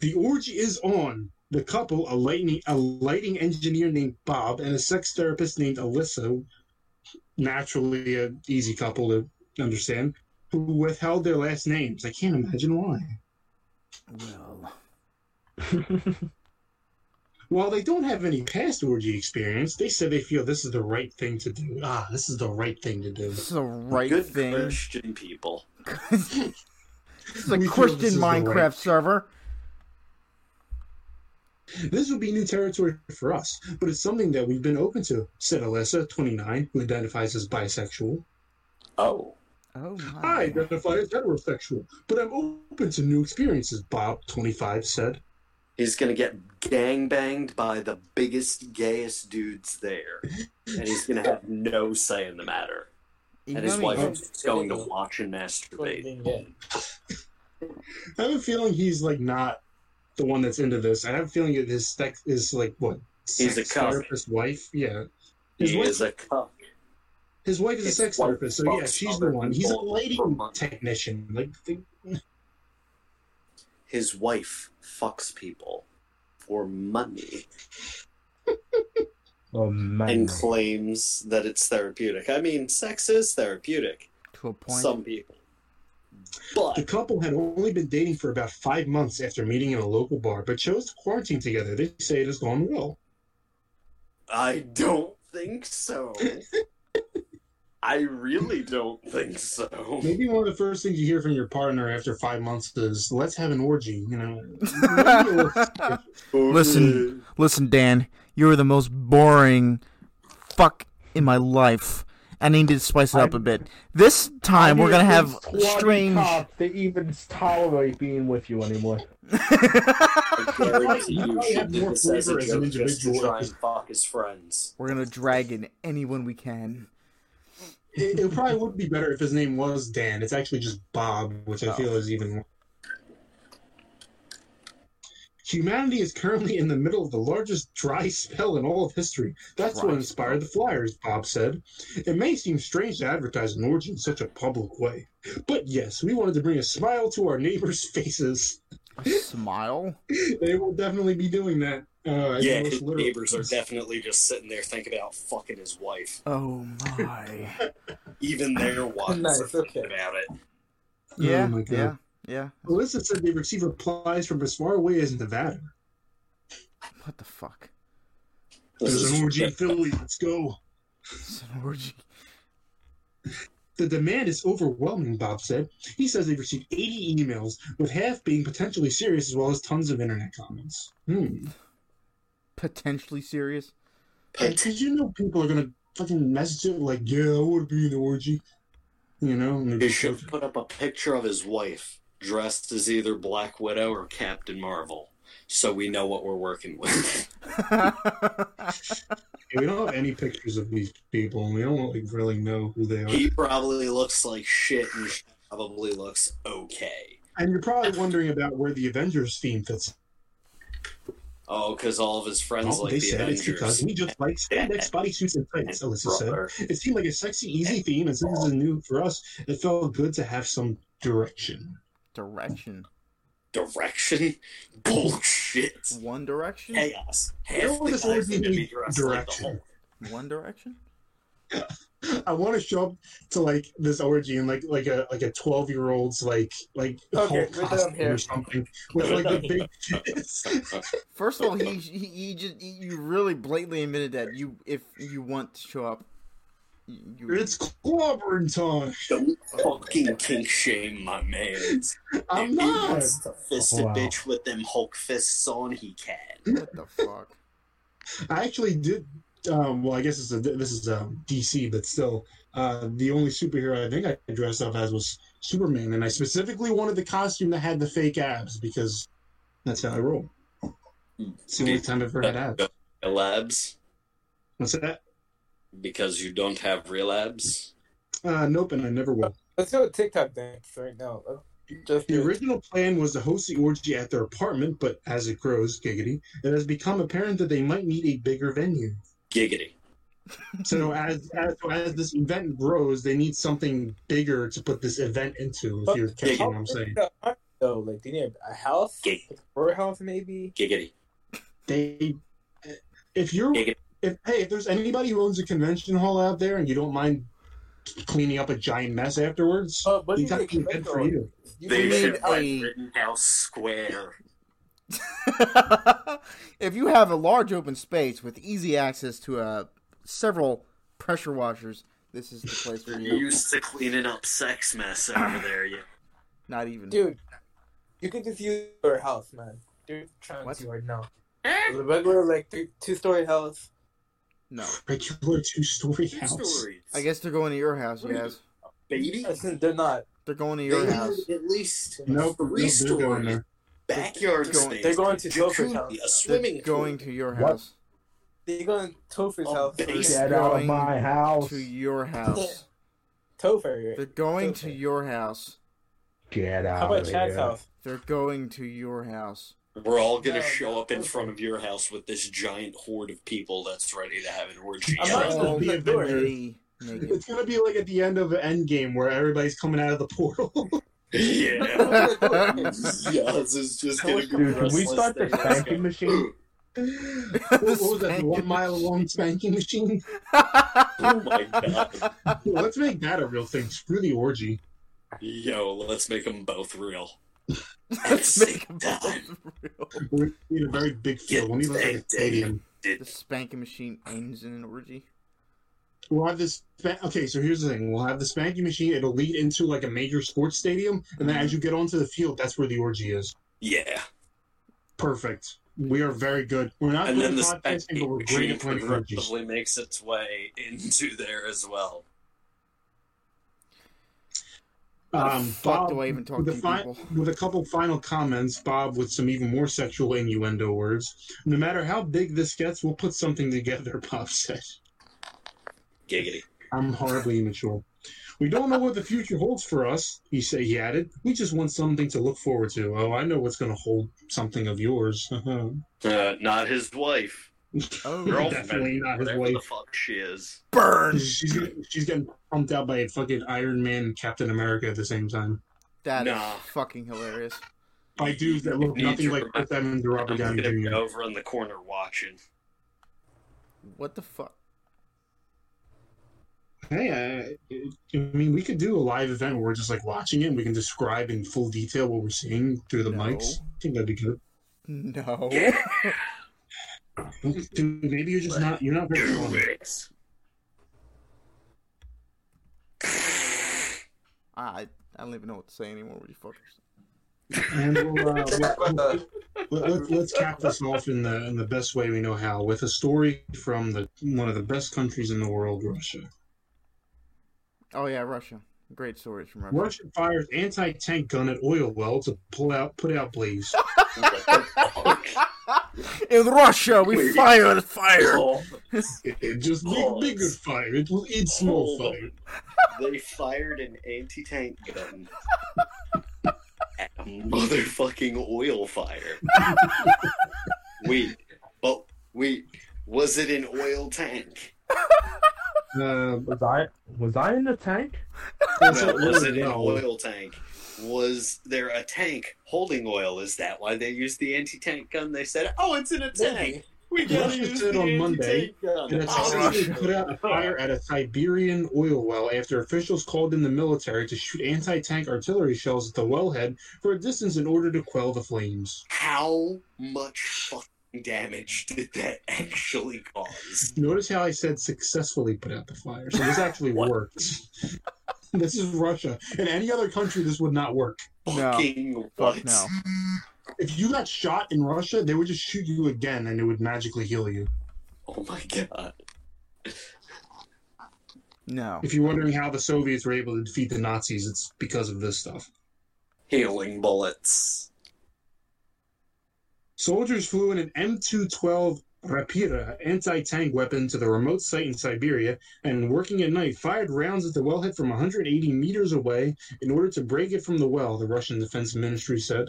The orgy is on. The couple, a lighting a lighting engineer named Bob and a sex therapist named Alyssa, naturally an easy couple to understand, who withheld their last names. I can't imagine why. Well, While they don't have any past orgy experience, they said they feel this is the right thing to do. Ah, this is the right thing to do. This is the right Good thing. Christian people. this is a We Christian is Minecraft right- server. This would be new territory for us, but it's something that we've been open to, said Alyssa, 29, who identifies as bisexual. Oh. Oh I identify as heterosexual, but I'm open to new experiences, Bob, 25, said. He's gonna get gang banged by the biggest, gayest dudes there. And he's gonna have no say in the matter. You And his know what I wife is going to watch and masturbate. I have a feeling he's like not the one that's into this. I have a feeling that his sex is like what? He's a therapist wife. Yeah, his He wife. is a cuck. his wife is a sex wife therapist. So yeah, she's the one. He's a people lighting technician. Like the, His wife fucks people for money Oh man. and claims that it's therapeutic. I mean, sex is therapeutic. To a point. Some people. But the couple had only been dating for about five months after meeting in a local bar, but chose to quarantine together. They say it has gone well. I don't think so. I really don't think so. Maybe one of the first things you hear from your partner after five months is, "Let's have an orgy." You know. Maybe a little- Listen. Listen, Dan, you are the most boring fuck in my life. I need to spice it up a bit. This time we're gonna have strange. Cops to even tolerate being with you anymore. I guarantee You you probably should have do more this as a flavor as an joke just to try and fuck his friends. We're gonna drag in anyone we can. It, it probably would be better if his name was Dan. It's actually just Bob, which I Oh. feel is even. More Humanity is currently in the middle of the largest dry spell in all of history. That's what inspired the Flyers, Bob said. It may seem strange to advertise an orgy in such a public way, but yes, we wanted to bring a smile to our neighbors' faces. A smile. They will definitely be doing that. Uh, Yeah, his neighbors are definitely just sitting there thinking about fucking his wife. Oh my. Even their wives Nice, are thinking okay. about it. Yeah. Oh my God. yeah. Yeah. Alyssa said they receive replies from as far away as Nevada. What the fuck? There's an orgy in Philly. Let's go. It's an orgy. The demand is overwhelming, Bob said. He says they've received 80 emails, with half being potentially serious, as well as tons of internet comments. Hmm. Potentially serious. And did you know people are gonna fucking message it like, "Yeah, I want to be in an orgy," you know? And they're He should put up a picture of his wife dressed as either Black Widow or Captain Marvel, so we know what we're working with. We don't have any pictures of these people, and we don't like really know who they are. he probably looks like shit, and she probably looks okay. And you're probably wondering about where the Avengers theme fits. Oh, because all of his friends Oh, like they the said it's because we just like spandex bodysuits and tights. Alyssa said. Brother. It seemed like a sexy, easy theme, and since this is new for us, it felt good to have some direction. Direction. Direction? Bullshit. One direction. Chaos. You know Half what the guys orgy are gonna be needs? dressed like the Direction. Hulk. One direction. I want to show up to like this orgy in like like a like a twelve year old's like like Okay, Hulk costume here. or something with like the big kids. First of all, he, he he just you really blatantly admitted that you if you want to show up, you, you it's clobbering time. Don't fucking kink shame my man. I'm if he not. wants to fist a Wow. bitch with them Hulk fists on, he can. what the fuck? I actually did. Um, well, I guess it's a, this is um, DC, but still, uh, the only superhero I think I dressed up as was Superman, and I specifically wanted the costume that had the fake abs because that's how I roll. It's the only time I've ever had abs. Labs? What's that? Because you don't have real abs? Uh, nope, and I never will. Let's do a TikTok dance right now. Just The original plan was to host the orgy at their apartment, but as it grows, giggity, it has become apparent that they might need a bigger venue. Giggity. So as as, so as this event grows, they need something bigger to put this event into. If But you're catching what I'm saying, the art, though, like, do you need a house? Gig. Like a warehouse, maybe? Giggity. they if you're Giggity. If hey if there's anybody who owns a convention hall out there and you don't mind cleaning up a giant mess afterwards, Uh, what do you you got think an for you. You They made should write a- Rittenhouse Square. if you have a large open space with easy access to uh, several pressure washers, this is the place for You're you. used to cleaning up sex mess over there, yeah. Not even. Dude, you can just use your house, man. Dude, trying What? to right now. The regular, like, two story house. No. Regular two-story Two house. stories. I guess they're going to your house, yes. baby. Listen, they're not. They're going to your They house. at least Nope, three nope, they're going stories. there. Backyard They're going- space. they're going to Topher's house. A They're going to your What? house. They're going to Topher's A house. base- Get out of my house. To your house. Topher. They're going to your house. Get out of house. How about Chad's house? They're going to your house. We're all gonna No, show no, up in okay. front of your house with this giant horde of people that's ready to have an orgy. I'm not gonna oh, open the door. It's gonna be like at the end of an Endgame where everybody's coming out of the portal. yeah. Yaz is just How gonna much- go Dude, can we start the spanking machine? what, what was that? The one mile long spanking machine? Oh my god. Let's make that a real thing. Screw the orgy. Yo, let's make them both real. Let's make them Time. both real. We need a very big field. We need like a stadium. The spanking machine ends in an orgy. We'll have this. spa- Okay, so here's the thing. We'll have the spanking machine. It'll lead into like a major sports stadium, and then as mm-hmm. you get onto the field, that's where the orgy is. Yeah. Perfect. We are very good. We're not And good then the podcasting, spanking but we're great machine at playing orgies. makes its way into there as well. How the Um, fuck Bob, do I even talk with to a fi- people? with a couple final comments, Bob, with some even more sexual innuendo words. No matter how big this gets, we'll put something together. Bob said. Giggity. I'm horribly immature. We don't know what the future holds for us, he said. He added. We just want something to look forward to. Oh, I know what's going to hold something of yours. Uh, not his wife. Oh, Girlfriend. Definitely not his wife. the fuck she is. burn! she's getting, she's getting pumped out by fucking Iron Man and Captain America at the same time. That is Nah. fucking hilarious. By dudes that look nothing like remember- Chris Evans or Robert Downey gonna Jr. over in the corner watching. What the fuck? Hey, uh, I mean, we could do a live event where we're just like watching it and we can describe in full detail what we're seeing through the No. mics. I think that'd be good. No. Dude, maybe you're just not, you're not very Do funny. it. I I don't even know what to say anymore with you fuckers. And we'll, uh, But, Let, let, let's cap this off in the in the best way we know how with a story from the one of the best countries in the world, Russia. Oh yeah, Russia. Great stories from Russia. Russia fires anti-tank gun at oil well to pull out put out blaze. What the fuck? In Russia, we Wait. fire fire. Oh, It, it just big, Oh, bigger fire. It was it's small Oh. fire. they fired an anti-tank gun at a motherfucking oil fire. wait, but wait, was it an oil tank? Uh, Was I was I in the tank? No, was oil it an well. oil tank? Was there a tank holding oil? Is that why they used the anti-tank gun? They said, "Oh, it's in a tank. maybe. We gotta use the on Monday gun." It Oh, put out a fire at a Siberian oil well after officials called in the military to shoot anti-tank artillery shells at the wellhead for a distance in order to quell the flames. How much fucking damage did that actually cause? Notice how I said successfully put out the fire. So this actually worked. this is Russia. In any other country, this would not work. No. Fucking what? Fuck no. If you got shot in Russia, they would just shoot you again and it would magically heal you. Oh my god. No. If you're wondering how the Soviets were able to defeat the Nazis, it's because of this stuff. Healing bullets. Soldiers flew in an MT-12 Rapira anti-tank weapon to the remote site in Siberia and, working at night, fired rounds at the wellhead from 180 meters away in order to break it from the well, the Russian Defense Ministry said.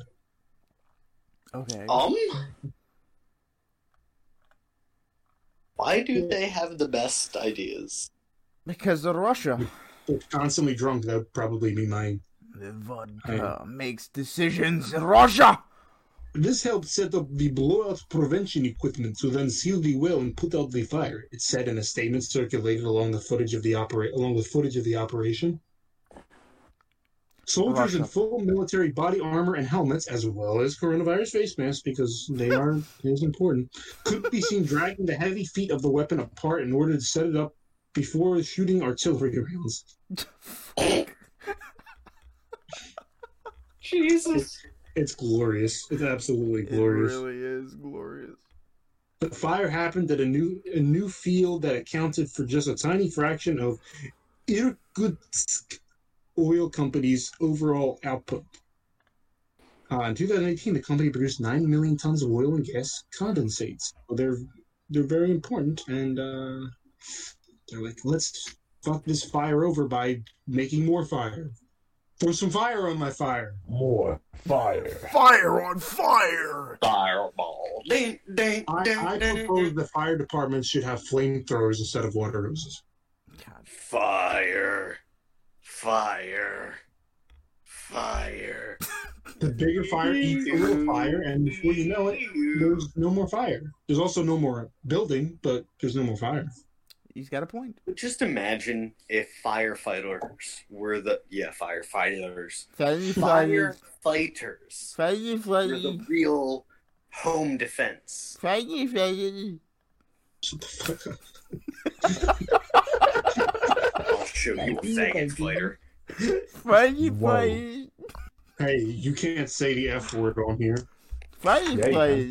Okay. Um? Why do they have the best ideas? Because of Russia. They're constantly drunk, that would probably be my... The vodka makes decisions in Russia. This helped set up the blowout prevention equipment to then seal the well and put out the fire, it said in a statement circulated along the footage of the opera- along with footage of the operation. Soldiers in full military body armor and helmets, as well as coronavirus face masks, because they are is important, could be seen dragging the heavy feet of the weapon apart in order to set it up before shooting artillery rounds. Jesus. It's glorious. It's absolutely glorious. It really is glorious. The fire happened at a new a new field that accounted for just a tiny fraction of Irkutsk Oil Company's overall output. Uh, in 2018, the company produced nine million tons of oil and gas condensates. They're they're very important, and uh, they're like, let's fuck this fire over by making more fire. Throw some fire on my fire. More fire. Fire on fire! Fireball. Ding, ding, I, ding, I ding, propose ding. the fire department should have flamethrowers instead of water hoses. God. Fire. Fire. Fire. The bigger fire eats the little fire, and before you know it, there's no more fire. There's also no more building, but there's no more fire. He's got a point. Just imagine if firefighters were the yeah firefighters Fire, fire, firefighters fire, were the real home defense. fire, fire. Shut the fuck up. I'll show you a faggot fighter. Fire, Hey, you can't say the F word on here. fire, Yeah, you fire.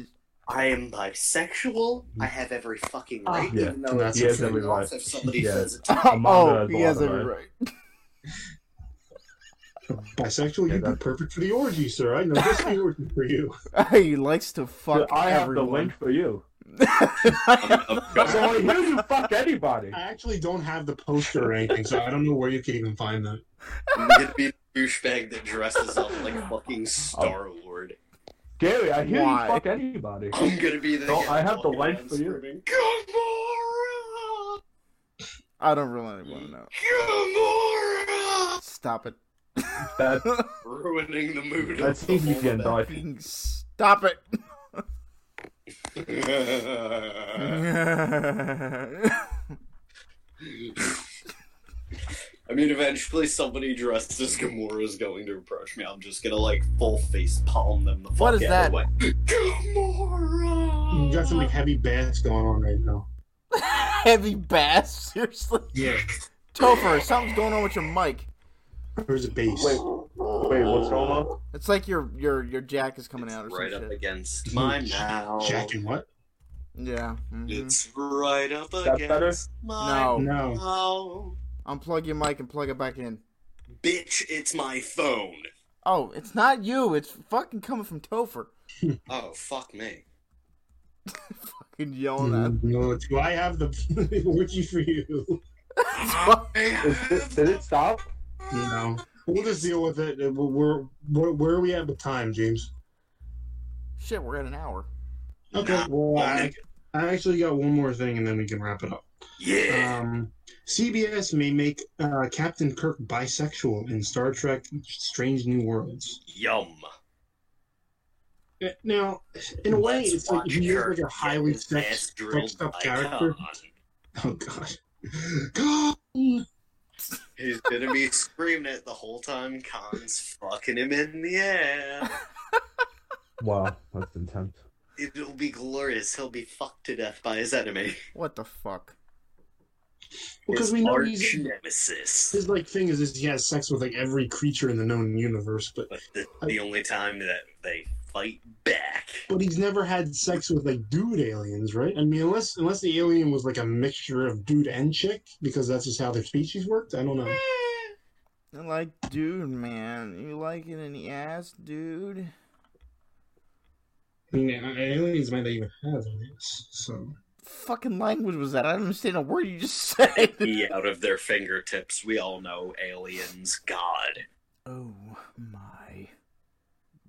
I am bisexual. I have every fucking ah. right, Yeah. even though That's it's He has every right. if somebody Yeah. says it. to me. Oh, us, he has a lot of every right. Bisexual, Yeah, you'd be perfect for the orgy, sir. I know this the orgy for you. he likes to fuck I have the link for you. I'm So gonna- you you fuck anybody. I actually don't have the poster or anything, so I don't know where you can even find that. I'm gonna be the douchebag that dresses up like fucking oh. Star Lord. Gary, I hear Why? you fuck anybody. I'm gonna be the. No, I have the life for you. Gamora! I don't really want to know. Gamora! Stop it. That Ruining the mood That's of the easy whole again, dog. Fucking Stop it. I mean, eventually somebody dressed as Gamora is going to approach me. I'm just gonna like full face palm them the fuck What is out that? of the way. Gamora! You got some like, heavy bass going on right now. Heavy bass? Seriously? Yeah. Topher, something's going on with your mic. There's a bass. wait, wait, what's going on? It's like your your your jack is coming out or some right up shit. against my mouth. Jacking what? Yeah. mhm. It's right up That against better? my No. No. mouth. Unplug your mic and plug it back in. Bitch, it's my phone. Oh, it's not you. It's fucking coming from Topher. Oh, fuck me. Fucking yelling at. Mm, No, do I have the orgy for you? Is it, did it stop? No. We'll just deal with it. We're, where, where are we at with time, James? Shit, we're at an hour. Okay. Well, I, I actually got one more thing, and then we can wrap it up. Yeah. Um, CBS may make uh, Captain Kirk bisexual in Star Trek: Strange New Worlds. Yum. Uh, Now, in a way, Let's it's like watch he is Kirk like a highly his sex-drilled sexed up character. Khan. Oh God. God. He's gonna be screaming it the whole time Khan's fucking him in the air. Wow, that's intense. It'll be glorious. He'll be fucked to death by his enemy. What the fuck? Because his we know he's nemesis. his like thing is, is he has sex with like every creature in the known universe, but But the, the only time that they fight back. but he's never had sex with like dude aliens, right? I mean, unless unless the alien was like a mixture of dude and chick, because that's just how their species worked. I don't know. They're like, dude, man, you like it in the ass, dude? I mean, aliens might not even have aliens, so Fucking language was that? I don't understand a word you just said. Be out of their fingertips. We all know aliens. God. Oh my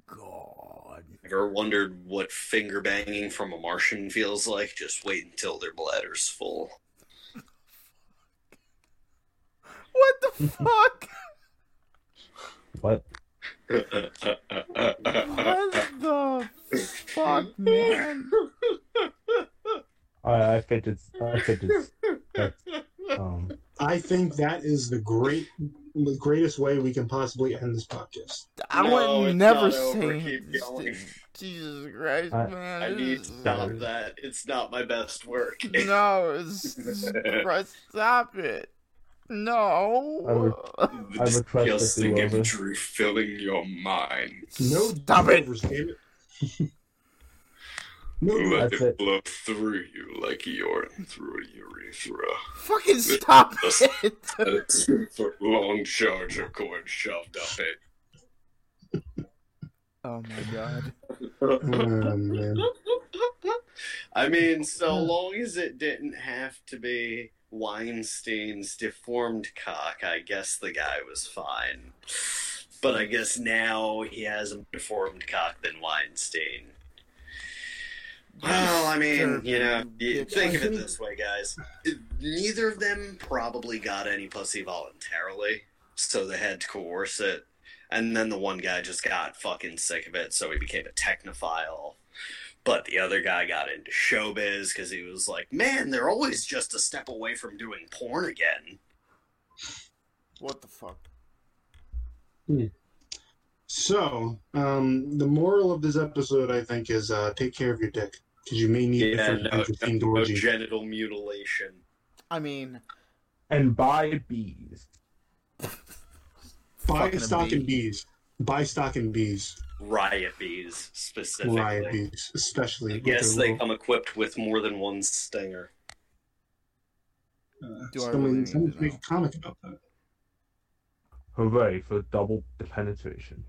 god. Ever wondered what finger banging from a Martian feels like? Just wait until their bladder's full. What the fuck? What? What the fuck, man? I, I think it's. I think. That's, um. I think that is the great the greatest way we can possibly end this podcast. I No, would never not say. Jesus Christ, I- man! I need to is- stop that. It's not my best work. No, it's, Christ, stop it! No. I request that you over. truth filling your mind. No Stop it. damn it. no, Let That's it it. flow through you like urine through a urethra. Fucking stop That's- it! A two foot long charger cord shoved up it. oh my god. oh, man. I mean, so long as it didn't have to be Weinstein's deformed cock, I guess the guy was fine. But I guess now he has a deformed cock than Weinstein. Well, I mean, you know, you think of it this way, guys. Neither of them probably got any pussy voluntarily, so they had to coerce it. And then the one guy just got fucking sick of it, so he became a technophile. But the other guy got into showbiz because he was like, man, they're always just a step away from doing porn again. What the fuck? So, um, the moral of this episode, I think, is uh, take care of your dick because you may need it Yeah, for no, the themed no orgy. genital mutilation. I mean, And buy bees. Buy a stock bee. and bees. Buy stock and bees. Riot bees, specifically. Riot bees, especially. I with guess their they little- come equipped with more than one stinger. uh, Do I someone, really need someone make a comic about that. Hooray for double penetration.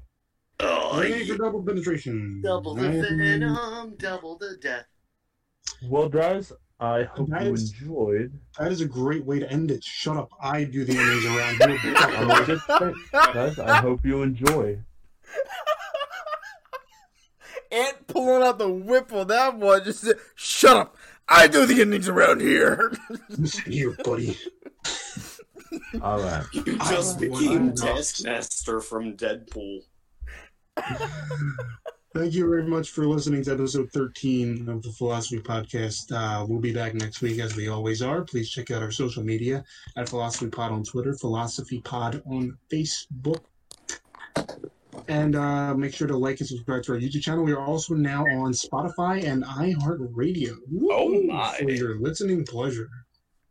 Oh, Hooray yeah. for double penetration. double the And venom, double the death. Well, guys, I hope That you is- enjoyed. That is a great way to end it. Shut up. I do the endings around here. I'm just saying, guys, I hope you enjoy. Ant pulling out the whip on that one just said, Shut up! I do the endings around here! Listen here, buddy. All right. You just became want to. Taskmaster from Deadpool. Thank you very much for listening to episode 13 of the Philasophy Podcast. Uh, we'll be back next week as we always are. Please check out our social media at Philasophy Pod on Twitter, Philasophy Pod on Facebook. And uh, make sure to like and subscribe to our YouTube channel. We are also now on Spotify and iHeartRadio. Oh, my. For your listening pleasure.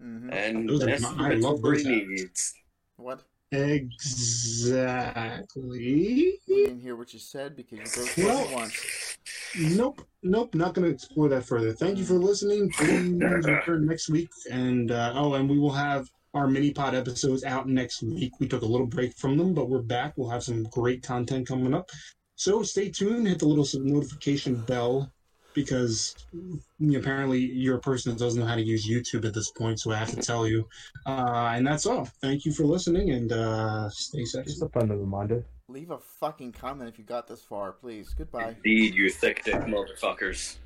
hmm And Those are my- I love what those apps. needs. What? Exactly. We didn't hear what you said because you broke it once. Nope, nope, not going to explore that further. Thank you for listening. Please return next week, and uh, oh, and we will have our mini pod episodes out next week. We took a little break from them, but we're back. We'll have some great content coming up. So stay tuned. Hit the little notification bell because apparently you're a person that doesn't know how to use YouTube at this point. So I have to tell you. Uh, and that's all. Thank you for listening, and uh, stay sexy. Just a friendly reminder. Leave a fucking comment if you got this far, please. Goodbye. Indeed, you thick dick motherfuckers.